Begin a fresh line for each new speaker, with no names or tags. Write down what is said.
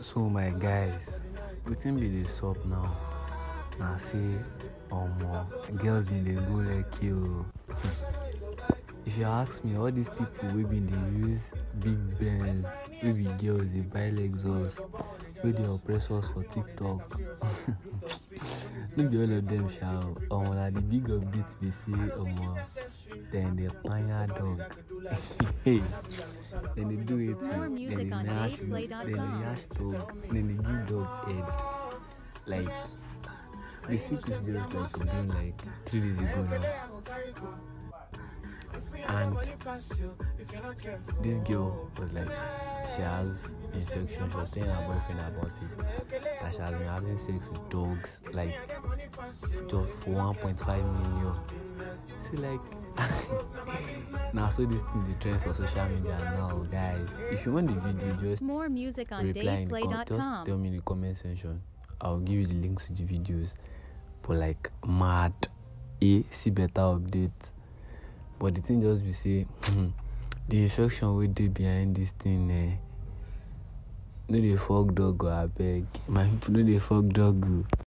so my guys wetin be the sup now? Na say omo girls bin dey go lekki o if you ask me all these people wey bin dey use big benz wey be girls dey buy lexus wey dey oppress us for tiktok. No be all of them sha. O omo na the big update be say omo dem dey kpanya dog dem they do wetin
More music on
nyash
DavePlay.com.
dem dey nyash dog dem dey give dog head. Like the secret just like been like three days ago now and this girl was like she has infection she was telling her boyfriend about it. That she has been having sex with dogs like just for 1.5 million. So like na so this thing dey trend for social media now guys. If you want the video just
More music on
reply in the com- just tell me in the comment section. I'll give you the links to the videos but like mad eh see better update but the thing just be say the infection wey dey behind this thing eh no dey fok dog o abeg. My people no dey fok dog o.